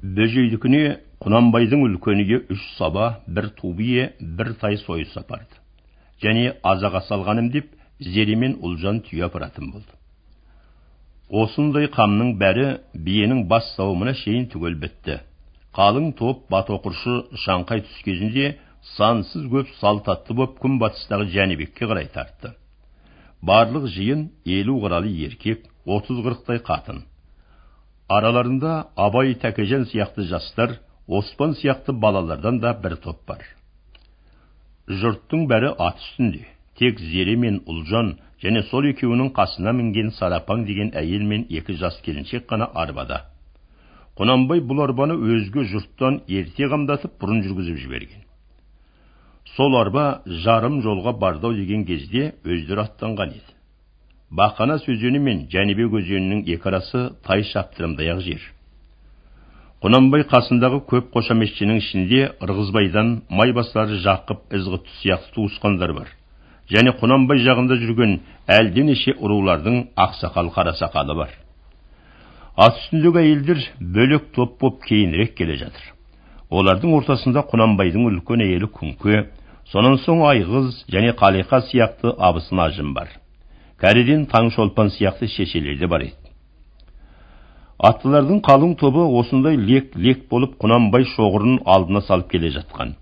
бөжейдікіне құнанбайдың үлкен үйі үш саба бір ту бие бір тай сойыс апарды және азаға салғаным деп зере мен ұлжан түйе апаратын болды. Осындай қамның бәрі биенің бас сауымына шейін түгел бітті. Қалың топ батоқыршы шаңқай түс кезінде сансыз көп салт атты боп күнбатыстағы жәнібекке қарай тартты. Барлық жиын елу қыралы еркек отыз қырықтай қатын. Араларында абай тәкежан сияқты жастар оспан сияқты балалардан да бір топ бар. Жұрттың бәрі ат үстінде. Тек зере мен ұлжан және сол екеуінің қасына мінген сарапаң деген әйел мен екі жас келіншек қана арбада. Құнанбай бұл арбаны өзге жұрттан ерте қамдатып бұрын жүргізіп жіберген. Сол арба жарым жолға бардау деген кезде өздері аттанған еді. Бақанас өзені мен жәнібек өзенінің екі арасы тай шаптырымдай жер. Құнанбай қасындағы көп қошаметшінің ішінде ырғызбайдан майбасары жақып ізғұтты сияқты туысқандар бар. Және құнанбай жағында жүрген әлденеше рулардың ақсақал қарасақалы бар. Ат үстіндегі әйелдер бөлек топ боп кейінірек келе жатыр. Олардың ортасында құнанбайдың үлкен әйелі күңке сонан соң айғыз және қалиқа сияқты абысын ажым бар. Кәріден таңшолпан сияқты шешелер де бар еді. Аттылардың қалың тобы осындай лек лек болып құнанбай шоғырын алдына салып келе жатқан.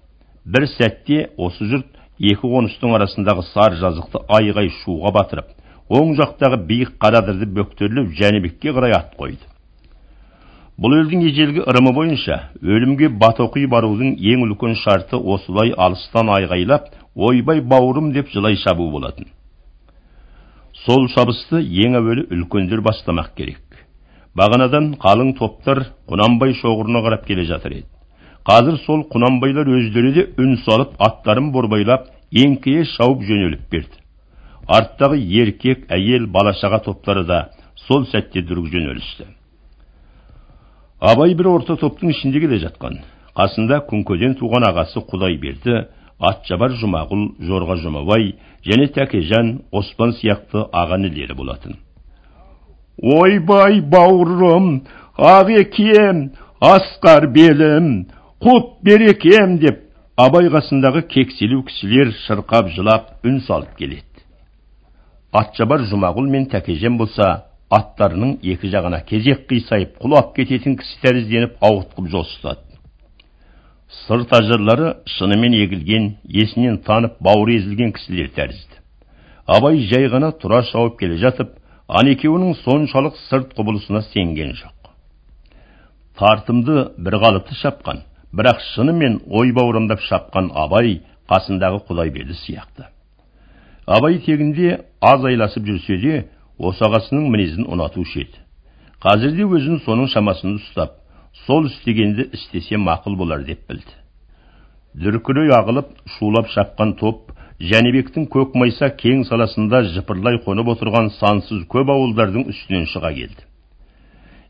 Бір сәтте осы жұрт екі қоныстың арасындағы сар жазықты айғай шуға батырып оң жақтағы биік қарадырды бөктерлеп жәнібекке қарай ат қойды. Бұл елдің ежелгі ырымы бойынша өлімге батоқи барудың ең үлкен шарты осылай алыстан айғайлап ойбай бауырым! деп жылай шабу болатын. Сол шабысты ең әуелі үлкендер бастамақ керек. Бағанадан қалың топтар құнанбай шоғырына қарап келе жатыр еді. Қазір сол құнанбайлар өздері де үн салып аттарын борбайлап еңкейе шауып жөнеліп берді. Арттағы еркек әйел бала шаға топтары да сол сәтте дүрк жөнелісті. Абай бір орта топтың ішінде келе жатқан. Қасында күңкеден туған ағасы құдайберді атшабар жұмағұл жорға жұмабай және тәкежан оспан сияқты аға інілері болатын. Ойбай бауырым ағекем асқар белім құт берекем деп абай қасындағы кекселеу кісілер шырқап жылап үн салып келеді. Атшабар жұмағұл мен тәкежан болса аттарының екі жағына кезек қисайып құлап кететін кісі тәрізденіп ауытқып жосытады сырт ажарлары шынымен егілген есінен танып бауыры езілген кісілер тәрізді. Абай жай ғана тұра шауып келе жатып ана екеуінің соншалық сырт құбылысына сенген жоқ. Тартымды бір қалыпты шапқан бірақ шынымен ой бауырымдап шапқан абай қасындағы құдайберді сияқты. Абай тегінде аз айласып жүрсе де осы ағасының мінезін ұнатушы еді. Қазірде өзін соның шамасында ұстап сол істегенді істесе мақұл болар деп білді. Дүркірей ағылып шулап шапқан топ жәнібектің көк майса кең саласында жыпырлай қонып отырған сансыз көп ауылдардың үстінен шыға келді.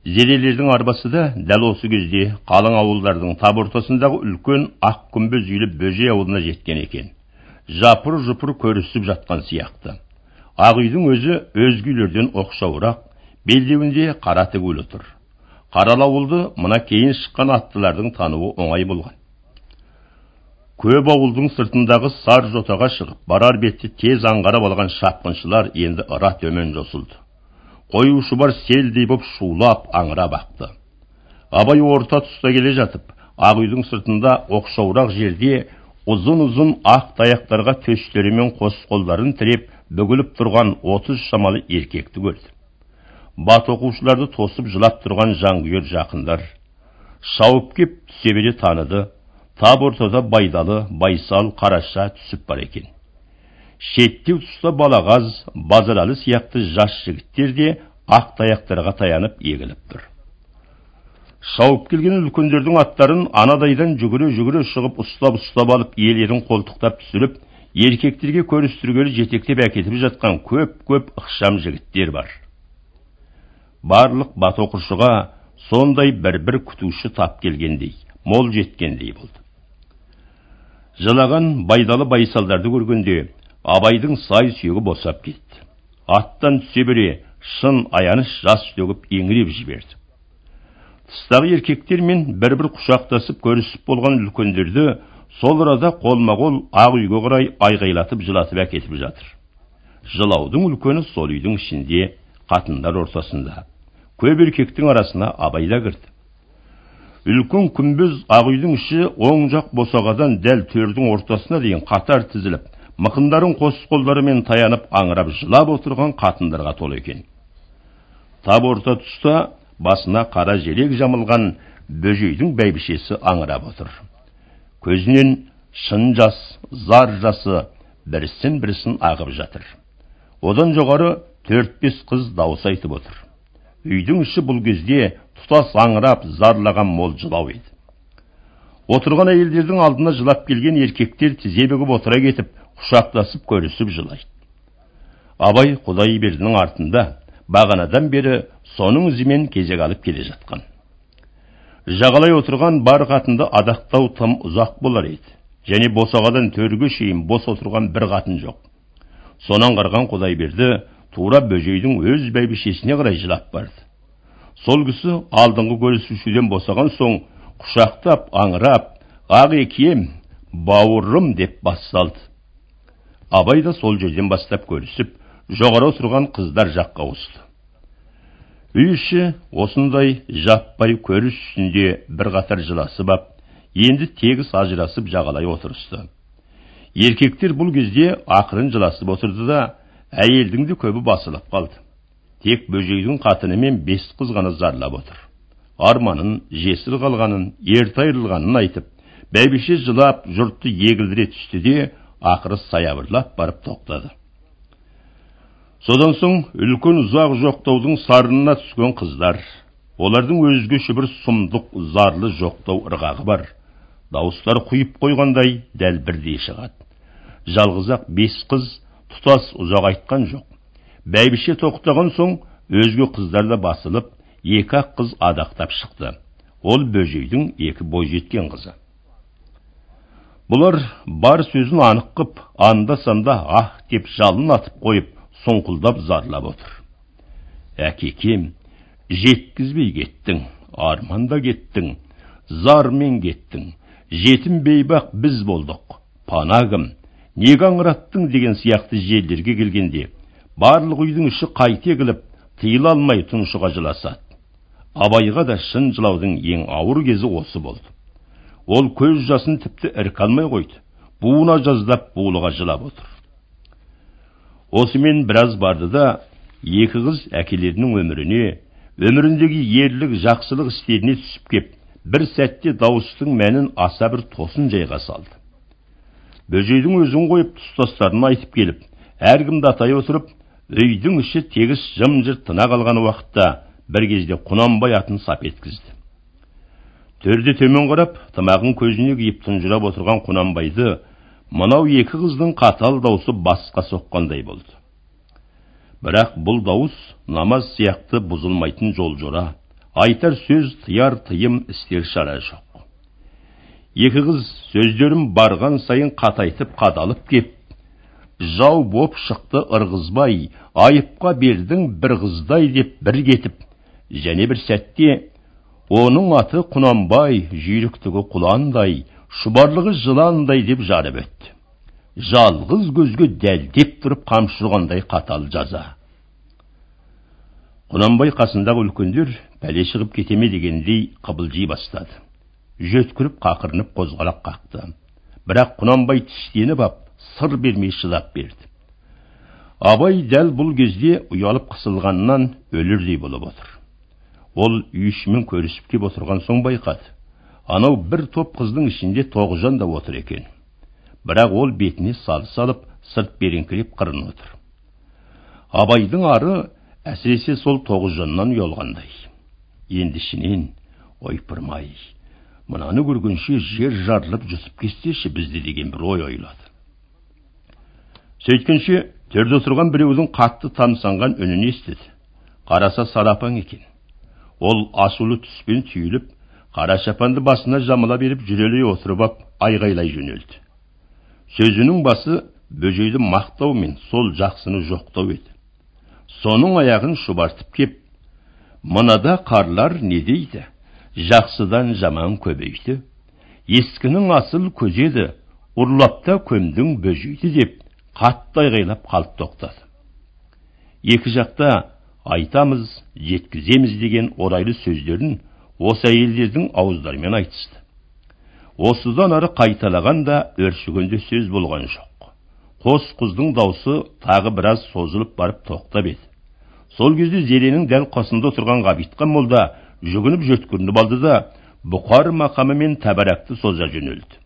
Зерелердің арбасы да дәл осы кезде қалың ауылдардың тап ортасындағы үлкен ақ күмбез үйлі бөжей ауылына жеткен екен. Жапыр жұпыр көрісіп жатқан сияқты. Ақ үйдің өзі өзге үйлерден оқшауырақ белдеуінде қара тігулі тұр. Қаралы ауылды мына кейін шыққан аттылардың тануы оңай болған. Көп ауылдың сыртындағы сар жотаға шығып барар бетте тез аңғарып алған шапқыншылар енді ыра төмен жосылды. Қою шұбар селдей боп шулап аңыра бақты. Абай орта тұста келе жатып ақ үйдің сыртында оқшауырақ жерде ұзын ұзын ақ таяқтарға төстері мен қос қолдарын тіреп бүгіліп тұрған отыз шамалы еркекті көрді. Бат оқушыларды тосып жылап тұрған жанкүйер жақындар шауып кеп түсе бере таныды тап ортада байдалы байсал қараша түсіп бар екен шеттеу тұста балағаз базаралы сияқты жас жігіттер де ақ таяқтарға таянып егіліп тұр шауып келген үлкендердің аттарын анадайдан жүгіре жүгіре шығып ұстап ұстап алып иелерін қолтықтап түсіріп еркектерге көрістіргелі жетектеп әкетіп жатқан көп көп ықшам жігіттер бар барлық бат оқушыға сондай бір бір күтуші тап келгендей мол жеткендей болды. Жылаған байдалы байсалдарды көргенде абайдың сай сүйегі босап кетті. Аттан түсе бере шын аяныш жас төгіп еңіреп жіберді. Тыстағы еркектер мен бір бір құшақтасып көрісіп болған үлкендерді сол арада қолма қол ақ үйге қарай айғайлатып жылатып әкетіп жатыр. Жылаудың үлкені сол үйдің ішінде қатындар ортасында. Көп еркектің арасына абай да кірді. Үлкен күмбез ақ үйдің іші оң жақ босағадан дәл төрдің ортасына дейін қатар тізіліп мықындарын қос қолдарымен таянып аңырап жылап отырған қатындарға толы екен. Тап орта тұста басына қара желек жамылған бөжейдің бәйбішесі аңырап отыр. Көзінен шын жас зар жасы бірсін бірсін ағып жатыр. Одан жоғары төрт бес қыз дауыс айтып отыр. Үйдің іші бұл кезде тұтас аңырап зарлаған мол жылау еді. Отырған әйелдердің алдына жылап келген еркектер тізе бүгіп отыра кетіп құшақтасып көрісіп жылайды. Абай құдайбердінің артында бағанадан бері соның ізімен кезек алып келе жатқан. Жағалай отырған бар қатынды адақтау тым ұзақ болар еді және босағадан төрге шейін бос отырған бір қатын жоқ. Сонан қарған құдайберді тура бөжейдің өз бәйбішесіне қарай жылап барды. Сол кісі алдыңғы көрісушіден босаған соң құшақтап аңырап ақ екем бауырым деп бас салды. Абай да сол жерден бастап көрісіп жоғары отырған қыздар жаққа ауысты. Үй іші осындай жаппай көріс үстінде қатар жыласып ап енді тегіс ажырасып жағалай отырысты. Еркектер бұл кезде ақырын жыласып отырды да әйелдің де көбі басылып қалды. Тек бөжейдің қатыны мен бес қыз ғана зарлап отыр. Арманын жесір қалғанын ерте айырылғанын айтып бәйбіше жылап жұртты егілдіре түсті де ақыры саябырлап барып тоқтады. Содан соң үлкен ұзақ жоқтаудың сарынына түскен қыздар олардың өзгеше бір сұмдық зарлы жоқтау ырғағы бар. Дауыстар құйып қойғандай дәл бірдей шығады. Жалғыз ақ бес қыз тұтас ұзақ айтқан жоқ. Бәйбіше тоқтаған соң өзге қыздар да басылып екі ақ қыз адақтап шықты. Ол бөжейдің екі бойжеткен қызы. Бұлар бар сөзін анық қып анда санда ах! деп жалын атып қойып сұңқылдап зарлап отыр. Әкекем жеткізбей кеттің арманда кеттің зармен кеттің жетім бейбақ біз болдық пана кім неге аңыраттың деген сияқты жерлерге келгенде барлық үйдің іші қайта егіліп тыйыла алмай тұншыға жыласады. Абайға да шын жылаудың ең ауыр кезі осы болды. Ол көз жасын тіпті ірке алмай қойды буына жаздап булыға жылап отыр. Осымен біраз барды да екі қыз әкелерінің өміріне өміріндегі ерлік жақсылық істеріне түсіп кеп бір сәтте дауыстың мәнін аса бір тосын жайға салды. Бөжейдің өзін қойып тұстастарын айтып келіп әркімді атай отырып үйдің іші тегіс жым жырт тына қалған уақытта бір кезде құнанбай атын сап еткізді. Төрде төмен қарап тымағын көзіне киіп тұнжырап отырған құнанбайды мынау екі қыздың қатал даусы басқа соққандай болды. Бірақ бұл дауыс намаз сияқты бұзылмайтын жол жора айтар сөз тыяр тыйым істер шара жоқ. Екі қыз сөздерін барған сайын қатайтып қадалып кеп жау боп шықты ырғызбай айыпқа бердің бір қыздай деп бір кетіп және бір сәтте оның аты құнанбай жүйріктігі құландай шұбарлығы жыландай деп жарып өтті жалғыз көзге дәлдеп тұрып қамшы ұрғандай қатал жаза. Құнанбай қасындағы үлкендер пәле шығып кете ме дегендей қыбылжи бастады. Жөткіріп қақырынып қозғалақ қақты. Бірақ құнанбай тістеніп ап сыр бермей шыдап берді. Абай дәл бұл кезде ұялып қысылғаннан өлердей болып отыр. Ол үй ішімен көрісіп кеп отырған соң байқады. Анау бір топ қыздың ішінде тоғжан да отыр екен. Бірақ ол бетіне салы салып сырт беріңкіреп қырын отыр. Абайдың ары әсіресе сол тоғжаннан ұялғандай. Енді ішінен ойпырмай мынаны көргенше жер жарылып жұтып кетсеші бізді деген бір ой ойлады. Сөйткенше төрде отырған біреудің қатты тамсанған үнін естіді. Қараса сарапаң екен. Ол асулы түспен түйіліп қара шапанды басына жамыла беріп жүрелей отырып ап айғайлай жөнелді. Сөзінің басы бөжейді мақтау мен сол жақсыны жоқтау еді. Соның аяғын шұбартып кеп мынада қарлар не дейді? Жақсыдан жаман көбейді. Ескінің асыл көзеді ұрлапта көмдің бөжейді деп қатты айғайлап қалып тоқтады. Екі жақта айтамыз жеткіземіз деген орайлы сөздерін осы әйелдердің ауыздарымен айтысты. Осыдан ары қайталағанда өршігенде сөз болған жоқ. Қос қыздың даусы тағы біраз созылып барып тоқтап еді. Сол кезде зеренің дәл қасында отырған ғабитхан молда жүгініп жөткірініп алды да бұқар мақамы мен тәбәрәкті соза жөнелді.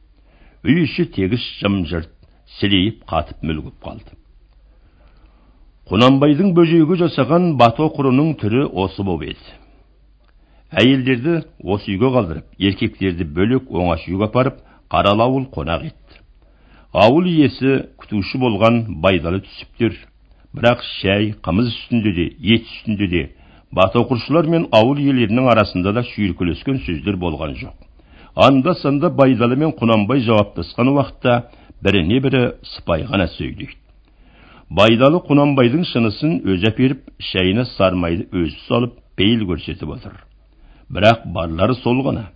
Үй іші тегіс жым жырт сілейіп қатып мүлгіп қалды. Құнанбайдың бөжейге жасаған батоқұрының түрі осы боп еді. Әйелдерді осы үйге қалдырып еркектерді бөлек оңаш үйге апарып қаралы ауыл қонақ етті. Ауыл иесі күтуші болған байдалы түсіптер. Бірақ шәй қымыз үстінде де ет үстінде де батоқұршылар мен ауыл иелерінің арасында да шүйіркелескен сөздер болған жоқ. Анда санда байдалы мен құнанбай жауаптасқан уақытта біріне бірі сыпайы ғана сөйлейді. Байдалы құнанбайдың шынысын өзі әперіп шайына сармайды өзі салып пейіл көрсетіп отыр. Бірақ барлары сол ғана.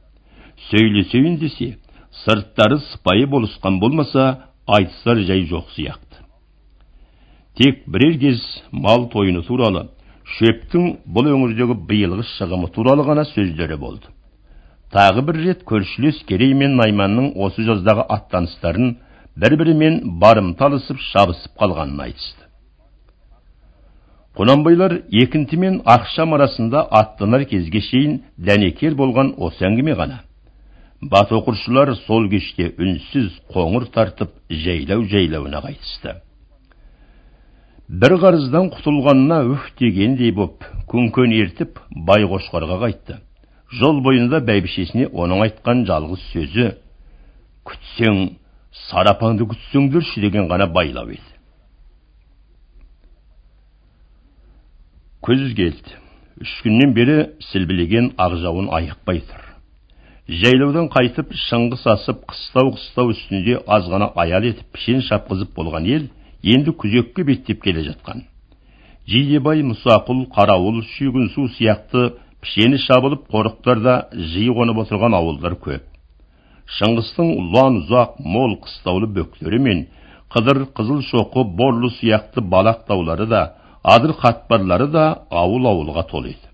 Сөйлесейін десе сырттары сыпайы болысқан болмаса айтысар жай жоқ сияқты. Тек бірер кез мал тойыны туралы шөптің бұл өңірдегі биылғы шығымы туралы ғана сөздері болды. Тағы бір рет көршілес керей мен найманның осы жаздағы аттаныстарын бір бірімен барымталысып шабысып қалғанын айтысты. Құнанбайлар екінті мен ақшам арасында аттанар кезге шейін дәнекер болған осы әңгіме ғана. Батоқұршылар сол кеште үнсіз қоңыр тартып жайлау жайлауына қайтысты. Бір қарыздан құтылғанына үф дегендей боп күнкен ертіп байқошқарға қайтты жол бойында бәйбішесіне оның айтқан жалғыз сөзі күтсең сарапаңды күтсеңдерші деген ғана байлау еді күз келді үш күннен бері сілбілеген ақ жауын айықпай тұр жайлаудан қайтып шыңғыс асып қыстау қыстау үстінде аз ғана аял етіп пішен шапқызып болған ел енді күзекке беттеп келе жатқан. Жидебай мұсақұл қарауыл шүйгінсу сияқты пішені шабылып қорықтарда жиі қонып отырған ауылдар көп. Шыңғыстың ұлан ұзақ мол қыстаулы бөктері мен қыдыр қызыл шоқы борлы сияқты балақ таулары да адыр қатпарлары да ауыл ауылға толы еді.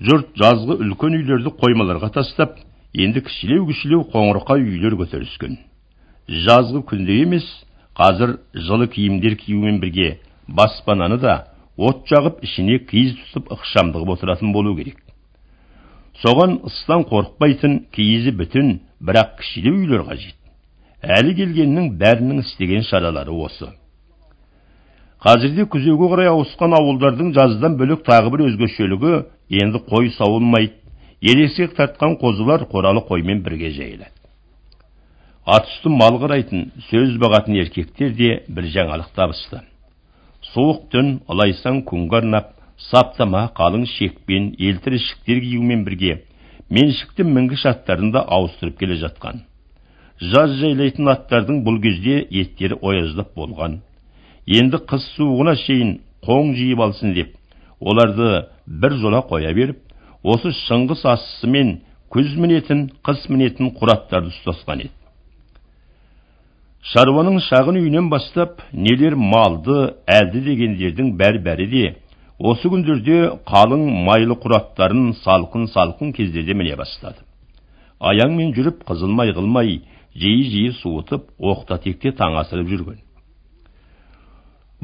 Жұрт жазғы үлкен үйлерді қоймаларға тастап енді кішілеу кішілеу қоңырқай үйлер көтеріскен жазғы күнде емес қазір жылы киімдер киюмен бірге баспананы да от жағып ішіне киіз тұтып ықшамды қылып отыратын болу керек. Соған ыстан қорықпайтын киізі бүтін бірақ кішілеу үйлер қажет. Әлі келгеннің бәрінің істеген шаралары осы. Қазірде күзеуге қарай ауысқан ауылдардың жаздан бөлек тағы бір өзгешелігі енді қой сауылмайды ересек тартқан қозылар қоралы қоймен бірге жайылады. Ат үсті мал қарайтын сөз бағатын еркектер де бір жаңалық табысты. Суық түн ылайсан күнге арнап саптама қалың шекпен елтір ішіктер киюмен бірге меншікті мінгіш аттарын да ауыстырып келе жатқан. Жаз жайлайтын аттардың бұл кезде еттері ояздап болған. Енді қыс суығына шейін қоң жиып алсын деп оларды бір жола қоя беріп осы шыңғыс асысымен күз мінетін қыс мінетін құраттарды ұстасқан еді. Шаруаның шағын үйінен бастап нелер малды әлді дегендердің бәр бәрі де осы күндерде қалың майлы құраттарын салқын салқын кездерде міне бастады. Аяңмен жүріп қызылмай қылмай жиі жиі суытып оқта текте таң асырып жүрген.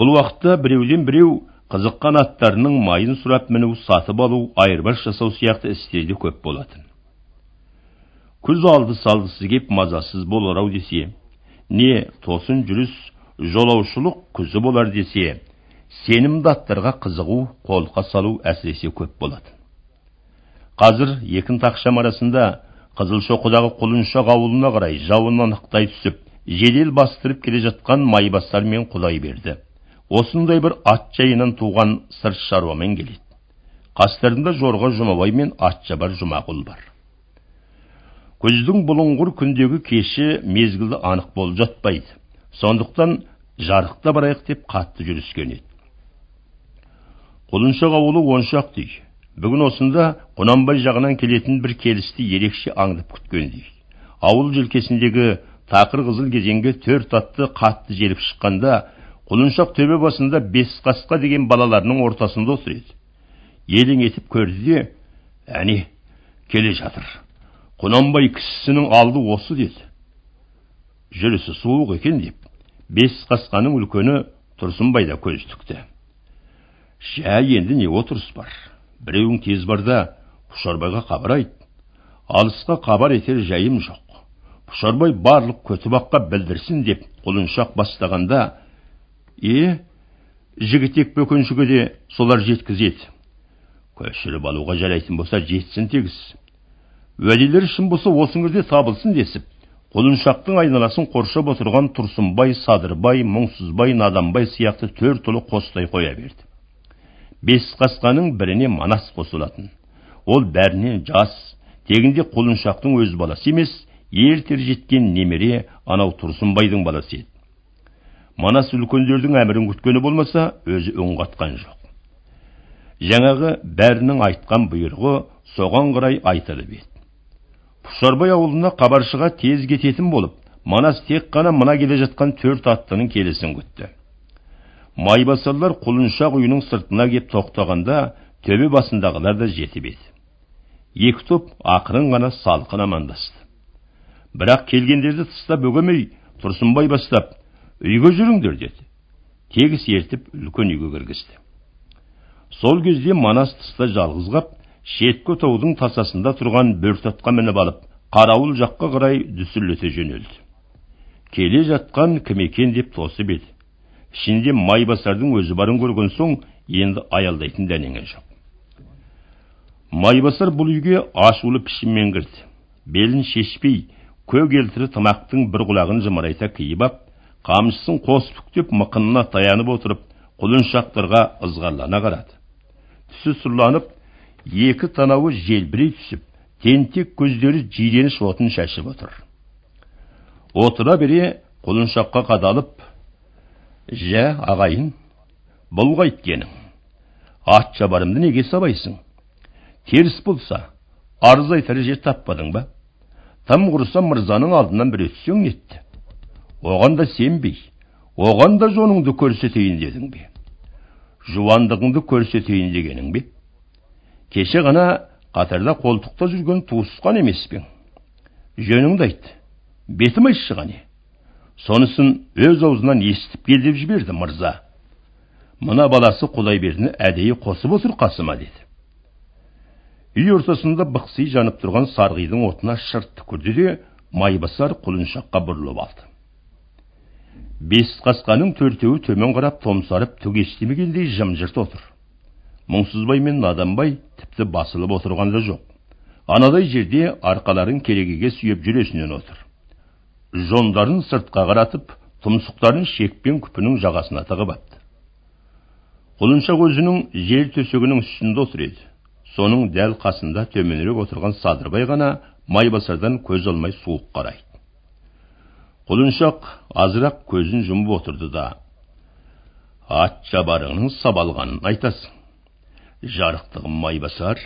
Бұл уақытта біреуден біреу қызыққан аттарының майын сұрап міну сатып алу айырбас жасау сияқты істер де көп болатын. Күз алды салдысы кеп мазасыз болар ау десе не тосын жүріс жолаушылық күзі болар десе сенімді аттарға қызығу қолқа салу әсіресе көп болады қазір екін тақшам арасында қызылшоқыдағы құлыншақ ауылына қарай жауын анықтай түсіп жедел бастырып келе жатқан майбасар мен құдай берді. Осындай бір ат жайынан туған сырт шаруамен келеді. Қастарында жорға жұмабай мен атшабар жұмағұл бар. Күздің бұлыңғыр күндегі кеші мезгілі анық болып жатпайды. Сондықтан жарықта барайық деп қатты жүріскен еді. Құлыншақ ауылы он шақты үй бүгін осында құнанбай жағынан келетін бір келісті ерекше аңдып күткендей ауыл желкесіндегі тақыр қызыл кезеңге төрт атты қатты желіп шыққанда құлыншақ төбе басында бес қасқа деген балаларының ортасында отыр еді. Елең етіп көрді де әне келе жатыр құнанбай кісісінің алды осы деді. Жүрісі суық екен деп бес қасқаның үлкені тұрсынбай да көз тікті. Жә енді не отырыс бар? Біреуің тез бар да пұшарбайға хабар айт. Алысқа хабар етер жайым жоқ. Пұшарбай барлық көтібаққа білдірсін деп құлыншақ бастағанда е жігітек бөкеншіге де солар жеткізеді. Көшіріп алуға жарайтын болса жетсін тегіс. Уәделері шын болса осы өңірде табылсын десіп құлыншақтың айналасын қоршап отырған тұрсынбай садырбай мұңсызбай наданбай сияқты төрт ұлы қостай қоя берді. Бес қасқаның біріне манас қосылатын. Ол бәрінен жас тегінде құлыншақтың өз баласы емес ертер жеткен немере анау тұрсынбайдың баласы еді. Манас үлкендердің әмірін күткені болмаса өзі үн қатқан жоқ. Жаңағы бәрінің айтқан бұйрығы соған қарай айтылып еді. Пұшарбай ауылына хабаршыға тез кететін болып манас тек қана мына келе жатқан төрт аттының келісін күтті. Майбасарлар құлыншақ үйінің сыртына кеп тоқтағанда төбе басындағылар да жетіп еді. Екі топ ақырын ғана салқын амандасты. Бірақ келгендерді тыста бөгемей тұрсынбай бастап үйге жүріңдер деді. Тегіс ертіп үлкен үйге кіргізді. Сол кезде манас тыста жалғыз қап шеткі таудың тасасында тұрған бөртатқа мініп алып қарауыл жаққа қарай дүсірлете жөнелді. Келе жатқан кім екен деп тосып еді. Ішінде майбасардың өзі барын көрген соң енді аялдайтын дәнеңе жоқ. Майбасар бұл үйге ашулы пішінмен кірді. Белін шешпей көк елтірі тымақтың бір құлағын жымырайта киіп ап қамшысын қос бүктеп мықынына таянып отырып құлыншақтарға ызғарлана қарады. Түсі сұрланып екі танауы желбірей түсіп тентек көздері жиреніш отын шашып отыр. Отыра бере құлыншаққа қадалып жә ағайын бұл қайткенің ат шабарымды неге сабайсың? Теріс болса арыз айтар жер таппадың ба? Тым құрыса мырзаның алдынан бір өтсең нетті оған да сенбей оған да жоныңды көрсетейін дедің бе? Жуандығыңды көрсетейін дегенің бе? Кеше ғана қатарда қолтықта жүрген туысқан емес пең жөніңді айт. Бетім айтшы қане сонысын өз аузынан естіп кел деп жіберді мырза. Мына баласы құдайбердіні әдейі қосып отыр қасыма деді. Үй ортасында бықси жанып тұрған сарғидың отына шырт түкірді де майбасар құлыншаққа бұрылып алды. Бес қасқаның төртеуі төмен қарап томсарып түк естімегендей жым жырт отыр. Мұңсызбай мен наданбай тіпті басылып отырған да жоқ. Анадай жерде арқаларын керегеге сүйеп жүресінен отыр. Жондарын сыртқа қаратып тұмсықтарын шекпен күпінің жағасына тығып апты құлыншақ өзінің жер төсегінің үстінде отыр еді. Соның дәл қасында төменірек отырған садырбай ғана майбасардан көз алмай суық қарайды. Құлыншақ азырақ көзін жұмып отырды да ат жабарыңның сабалғанын айтасың жарықтығым майбасар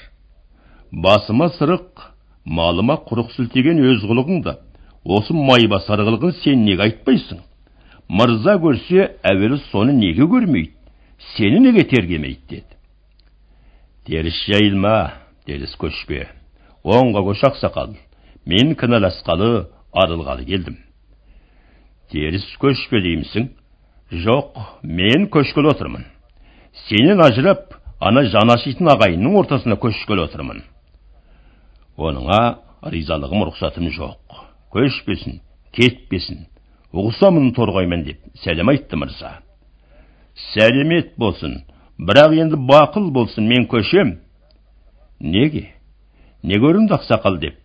басыма сырық малыма құрық сілтеген өз қылығыңды. Осы майбасар қылығын сен неге айтпайсың? Мырза көрсе әуелі соны неге көрмейді? Сені неге тергемейді деді. Теріс жайылма теріс көшпе. Оңға көш ақсақал. Мен кінәласқалы арылғалы келдім. Теріс көшпе деймісің? Жоқ мен көшкелі отырмын. Сенен ажырап ана жан ашитын ағайынның ортасына көшкелі отырмын. Оныңа ризалығым рұқсатым жоқ. Көшпесін кетпесін. Ұғысамын торғаймен деп сәлем айтты мырза. Сәлемет болсын бірақ енді бақыл болсын мен көшем. Неге? Не көрінді ақсақал деп?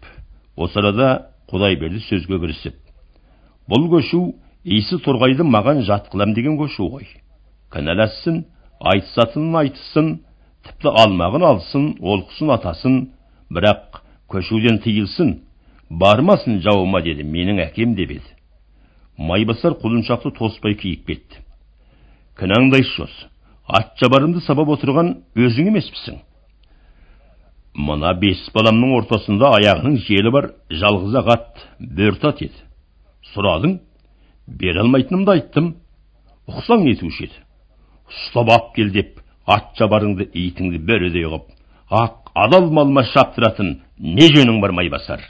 Осы арада құдайберді сөзге кірісіп бұл көшу исі торғайды маған жат қылам деген көшу ғой. Кінәлассын айтысатынын айтсын тіпті алмағын алсын олқысын атасын. Бірақ көшуден тыйылсын бармасын жауыма деді менің әкем деп еді. Майбасар құлыншақты тоспай киіп кетті. Кінәңді осы ат сабап отырған өзің емеспісің. Мына бес баламның ортасында аяғының желі бар жалғыз ақ ат бөртат еді. Сұрадың бере алмайтынымды айттым. Ұқсаң нетуші еді. Ұстап ап кел деп ат жабарыңды итіңді бөрідей қып ақ адал малыма шаптыратын не жөнің бар майбасар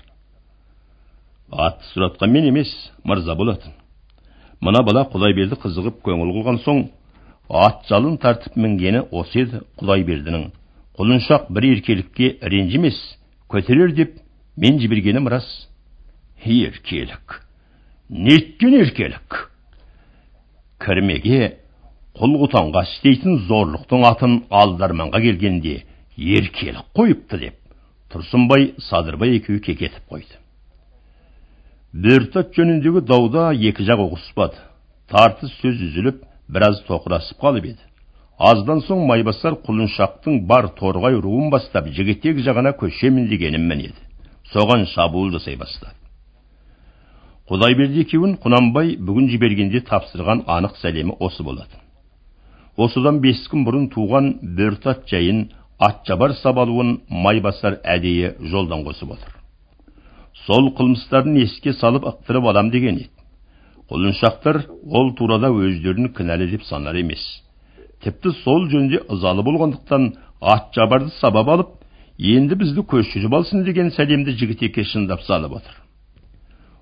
атты сұратқан мен емес мырза болатын мына бала құдайберді қызығып көңіл қылған соң ат жалын тартып мінгені осы еді құдайбердінің құлыншақ бір еркелікке ренжімес көтерер деп мен жібергенім рас еркелік неткен еркелік кірмеге құл құтанға істейтін зорлықтың атын алдарманға келгенде еркелік қойыпты деп тұрсынбай садырбай екеуі кекетіп қойды бөртат жөніндегі дауда екі жақ ұғыспады тартыс сөз үзіліп біраз тоқырасып қалып еді аздан соң майбасар құлыншақтың бар торғай руын бастап жігітек жағына көшемін дегенін мінеді соған шабуыл жасай бастады құдайберді екеуін құнанбай бүгін жібергенде тапсырған анық сәлемі осы болатын осыдан бес күн бұрын туған бөртат жайын атжабар сабалуын майбасар әдейі жолдан қосып отыр. Сол қылмыстарын еске салып ықтырып алам деген еді. Құлыншақтар ол турада өздерін кінәлі деп санар емес. Тіпті сол жөнде ызалы болғандықтан ат жабарды сабап алып енді бізді көшіріп алсын деген сәлемді жігітекке шындап салып отыр.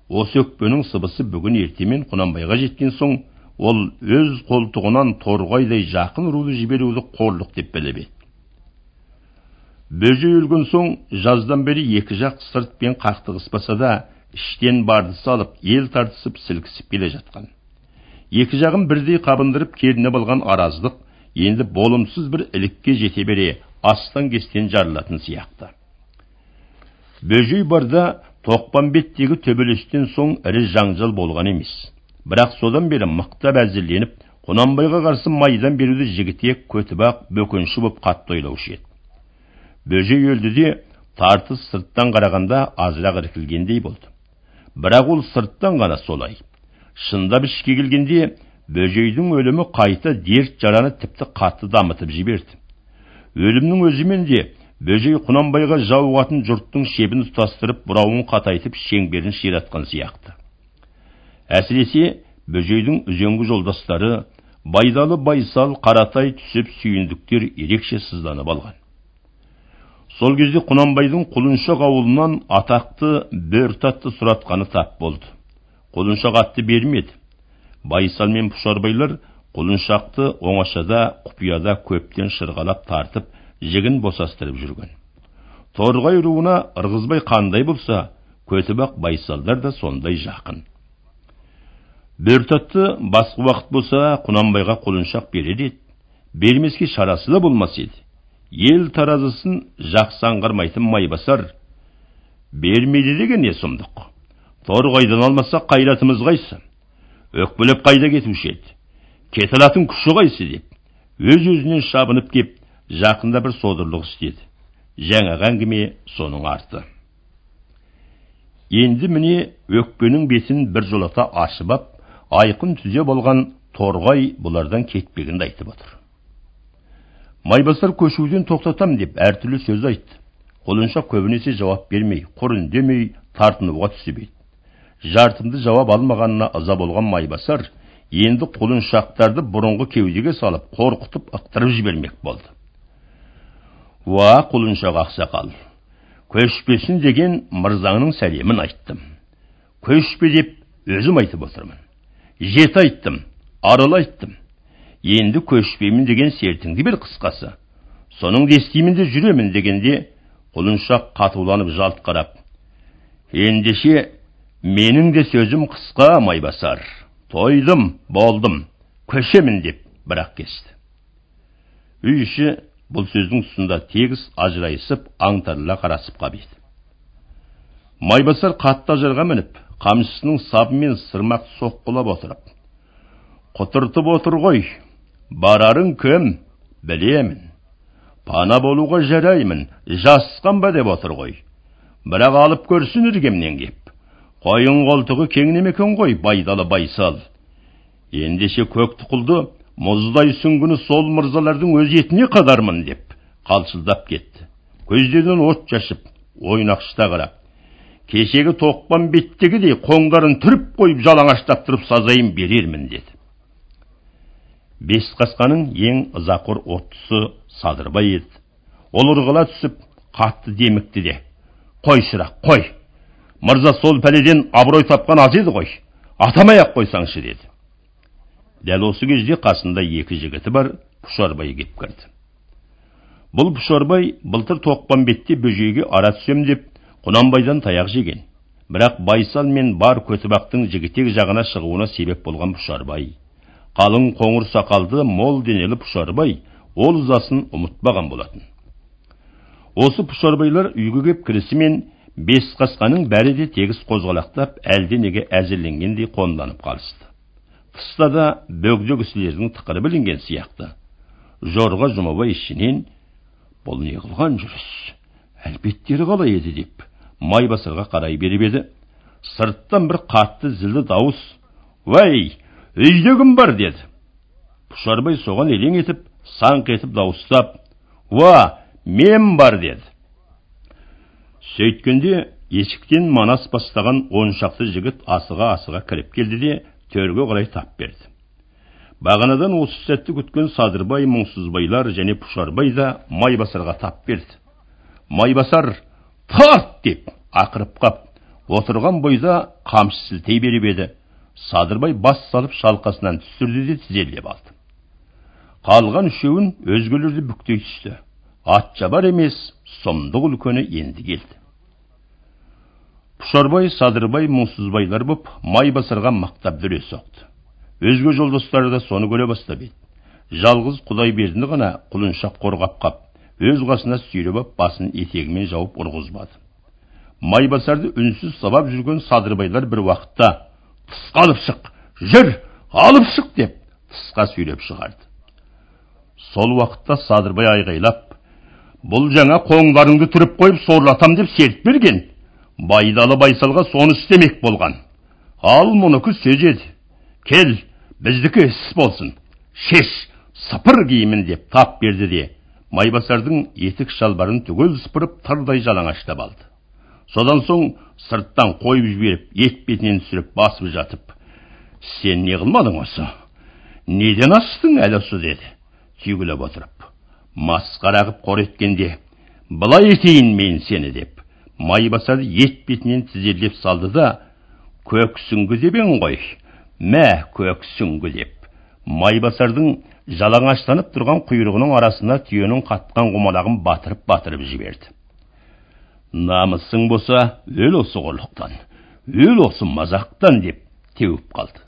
Осы өкпенің сыбысы бүгін ертемен құнанбайға жеткен соң ол өз қолтығынан торғайдай жақын руды жіберуді қорлық деп біліп еді. Бөжей өлген соң жаздан бері екі жақ сыртпен қақтығыспаса да іштен барды салып ел тартысып сілкісіп келе жатқан. Екі жағын бірдей қабындырып кернеп алған араздық енді болымсыз бір ілікке жете бере астан кестен жарылатын сияқты. Бөжей барда тоқпамбеттегі төбелестен соң ірі жаңжал болған емес. Бірақ содан бері мықтап әзірленіп құнанбайға қарсы майдан беруді жігітек көтібақ бөкенші боп қатты ойлаушы еді. Бөжей өлді де тартыс сырттан қарағанда азырақ іркілгендей болды. Бірақ ол сырттан ғана солай. Шындап ішке келгенде бөжейдің өлімі қайта дерт жараны тіпті қатты дамытып жіберді. Өлімнің өзімен де бөжей құнанбайға жауығатын жұрттың шебін тұтастырып бұрауын қатайтып шеңберін ширатқан сияқты. Әсіресе бөжейдің үзеңгі жолдастары байдалы байсал қаратай түсіп сүйіндіктер ерекше сызданып алған. Сол кезде құнанбайдың құлыншақ ауылынан атақты бөртатты сұратқаны тап болды. Құлыншақ атты бермеді. Байсал мен пұшарбайлар құлыншақты оңашада құпияда көптен шырғалап тартып жігін босастырып жүрген. Торғай руына ырғызбай қандай болса көтібақ байсалдар да сондай жақын. Бөртатты басқа уақыт болса құнанбайға құлыншақ берер еді бермеске шарасы да болмас еді ел таразысын жақсы аңғармайтын майбасар бермейді деген не сұмдық торғайдан алмасақ қайратымыз қайсы өкпелеп қайда кетуші еді кете алатын күші қайсы деп өз өзінен шабынып кеп жақында бір содырлық істеді жаңағы әңгіме соның арты енді міне өкпенің бетін бір жолата ашып ап айқын түзе болған торғай бұлардан кетпегенді айтып отыр. Майбасар көшуден тоқтатам деп әртүрлі сөз айтты. Құлыншақ көбінесе жауап бермей құр үндемей тартынуға түсіп еді. Жартымды жауап алмағанына ыза болған майбасар енді құлыншақтарды бұрынғы кеудеге салып қорқытып ықтырып жібермек болды. Уа құлыншақ ақсақал көшпесін деген мырзаңның сәлемін айттым. Көшпе деп өзім айтып отырмын. Жеті айттым арал айттым. Енді көшпеймін деген сертіңді бер қысқасы. Соныңды естимін де жүремін дегенде құлыншақ қатуланып жалт қарап. Ендеше менің де сөзім қысқа майбасар. Тойдым болдым көшемін деп бірақ кесті үй іші бұл сөздің тұсында тегіс ажырайысып аңтарыла қарасып қап майбасар қатты ажарға мініп қамшысының сабымен сырмақ соққылап отырып құтыртып отыр ғой барарың кім білемін. Пана болуға жараймын жасқан ба деп отыр ғой. Бірақ алып көрсін іргемнен кеп. Қойын қолтығы кең немекен ғой байдалы байсал. Ендеше көк тұқылды мұздай сүңгіні сол мырзалардың өз етіне қадармын деп қалшылдап кетті. Көздерінен от шашып ойнақшыта қарап. Кешегі тоқпан беттегідей қоңдарын түріп қойып жалаңаштап тұрып сазайын берермін деді. Бесқасқаның ең ызақор оттысы садырбай еді. Ол ұрғыла түсіп қатты демікті де қой шырақ қой! Мырза сол пәледен абырой тапқан аз еді ғой. Атамай ақ қойсаңшы деді. Дәл осы кезде қасында екі жігіті бар пұшарбай кеп кірді. Бұл пұшарбай былтыр тоқпамбетте бөжейге ара түсем деп құнанбайдан таяқ жеген. Бірақ байсал мен бар көтібақтың жігітек жағына шығуына себеп болған пұшарбай. Қалың қоңыр сақалды мол денелі пұшарбай ол ызасын ұмытпаған болатын. Осы пұшарбайлар үйге кеп кірісімен бес қасқаның бәрі де тегіс қозғалақтап әлденеге әзірленгендей қомданып қалысты. Тыста да бөгде кісілердің тықыры білінген сияқты. Жорға жұмабай ішінен бұл не қылған жүріс? Әлпеттері қалай еді? деп. Майбасарға қарай беріп еді. Сырттан бір қатты зілді дауыс уәй үйде кім бар? деді. Пұшарбай соған елең етіп саңқ етіп дауыстап уа мен бар деді. Сөйткенде есіктен манас бастаған он шақты жігіт асыға асыға кіріп келді де төрге қарай тап берді. Бағанадан осы сәтті күткен садырбай мұңсызбайлар және пұшарбай да майбасарға тап берді. Майбасар тарт деп ақырып қап отырған бойда қамшы сілтей беріп еді. Садырбай бас салып шалқасынан түсірді де тізерлеп алды. Қалған үшеуін өзгелерді бүктей түсті. Атшабар емес сұмдық үлкені енді келді. Пұшарбай садырбай мұңсызбайлар боп майбасарға мақтап дүре соқты. Өзге жолдастары да соны көре бастап еді. Жалғыз құдайбердіні ғана құлыншақ қорғап қап өз қасына сүйреп басын етегімен жауып ұрғызбады. Майбасарды үнсіз сабап жүрген садырбайлар бір уақытта тысқа алып шық жүр алып шық! деп тысқа сүйреп шығарды. Сол уақытта садырбай айғайлап бұл жаңа қоңдарыңды түріп қойып сорлатам деп серт берген байдалы байсалға соны істемек болған. Ал мұныкі сөз еді кел біздікі іс болсын шеш сыпыр киімін! деп тап берді де майбасардың етік шалбарын түгел сыпырып тырдай жалаңаштап алды. Содан соң сырттан қойып жіберіп ет бетінен түсіріп басып жатып сен не қылмадың осы? Неден астың әлі осы? деді. Түйгілеп отырып масқара қып қор еткенде былай етейін мен сені деп майбасарды ет бетінен тізерлеп салды да көксүңгі деп ең ғой мә көксүңгі деп майбасардың жалаңаштанып тұрған құйрығының арасына түйенің қатқан құмалағын батырып батырып жіберді. Намысың болса өл осы қорлықтан өл осы мазақтан! деп теуіп қалды.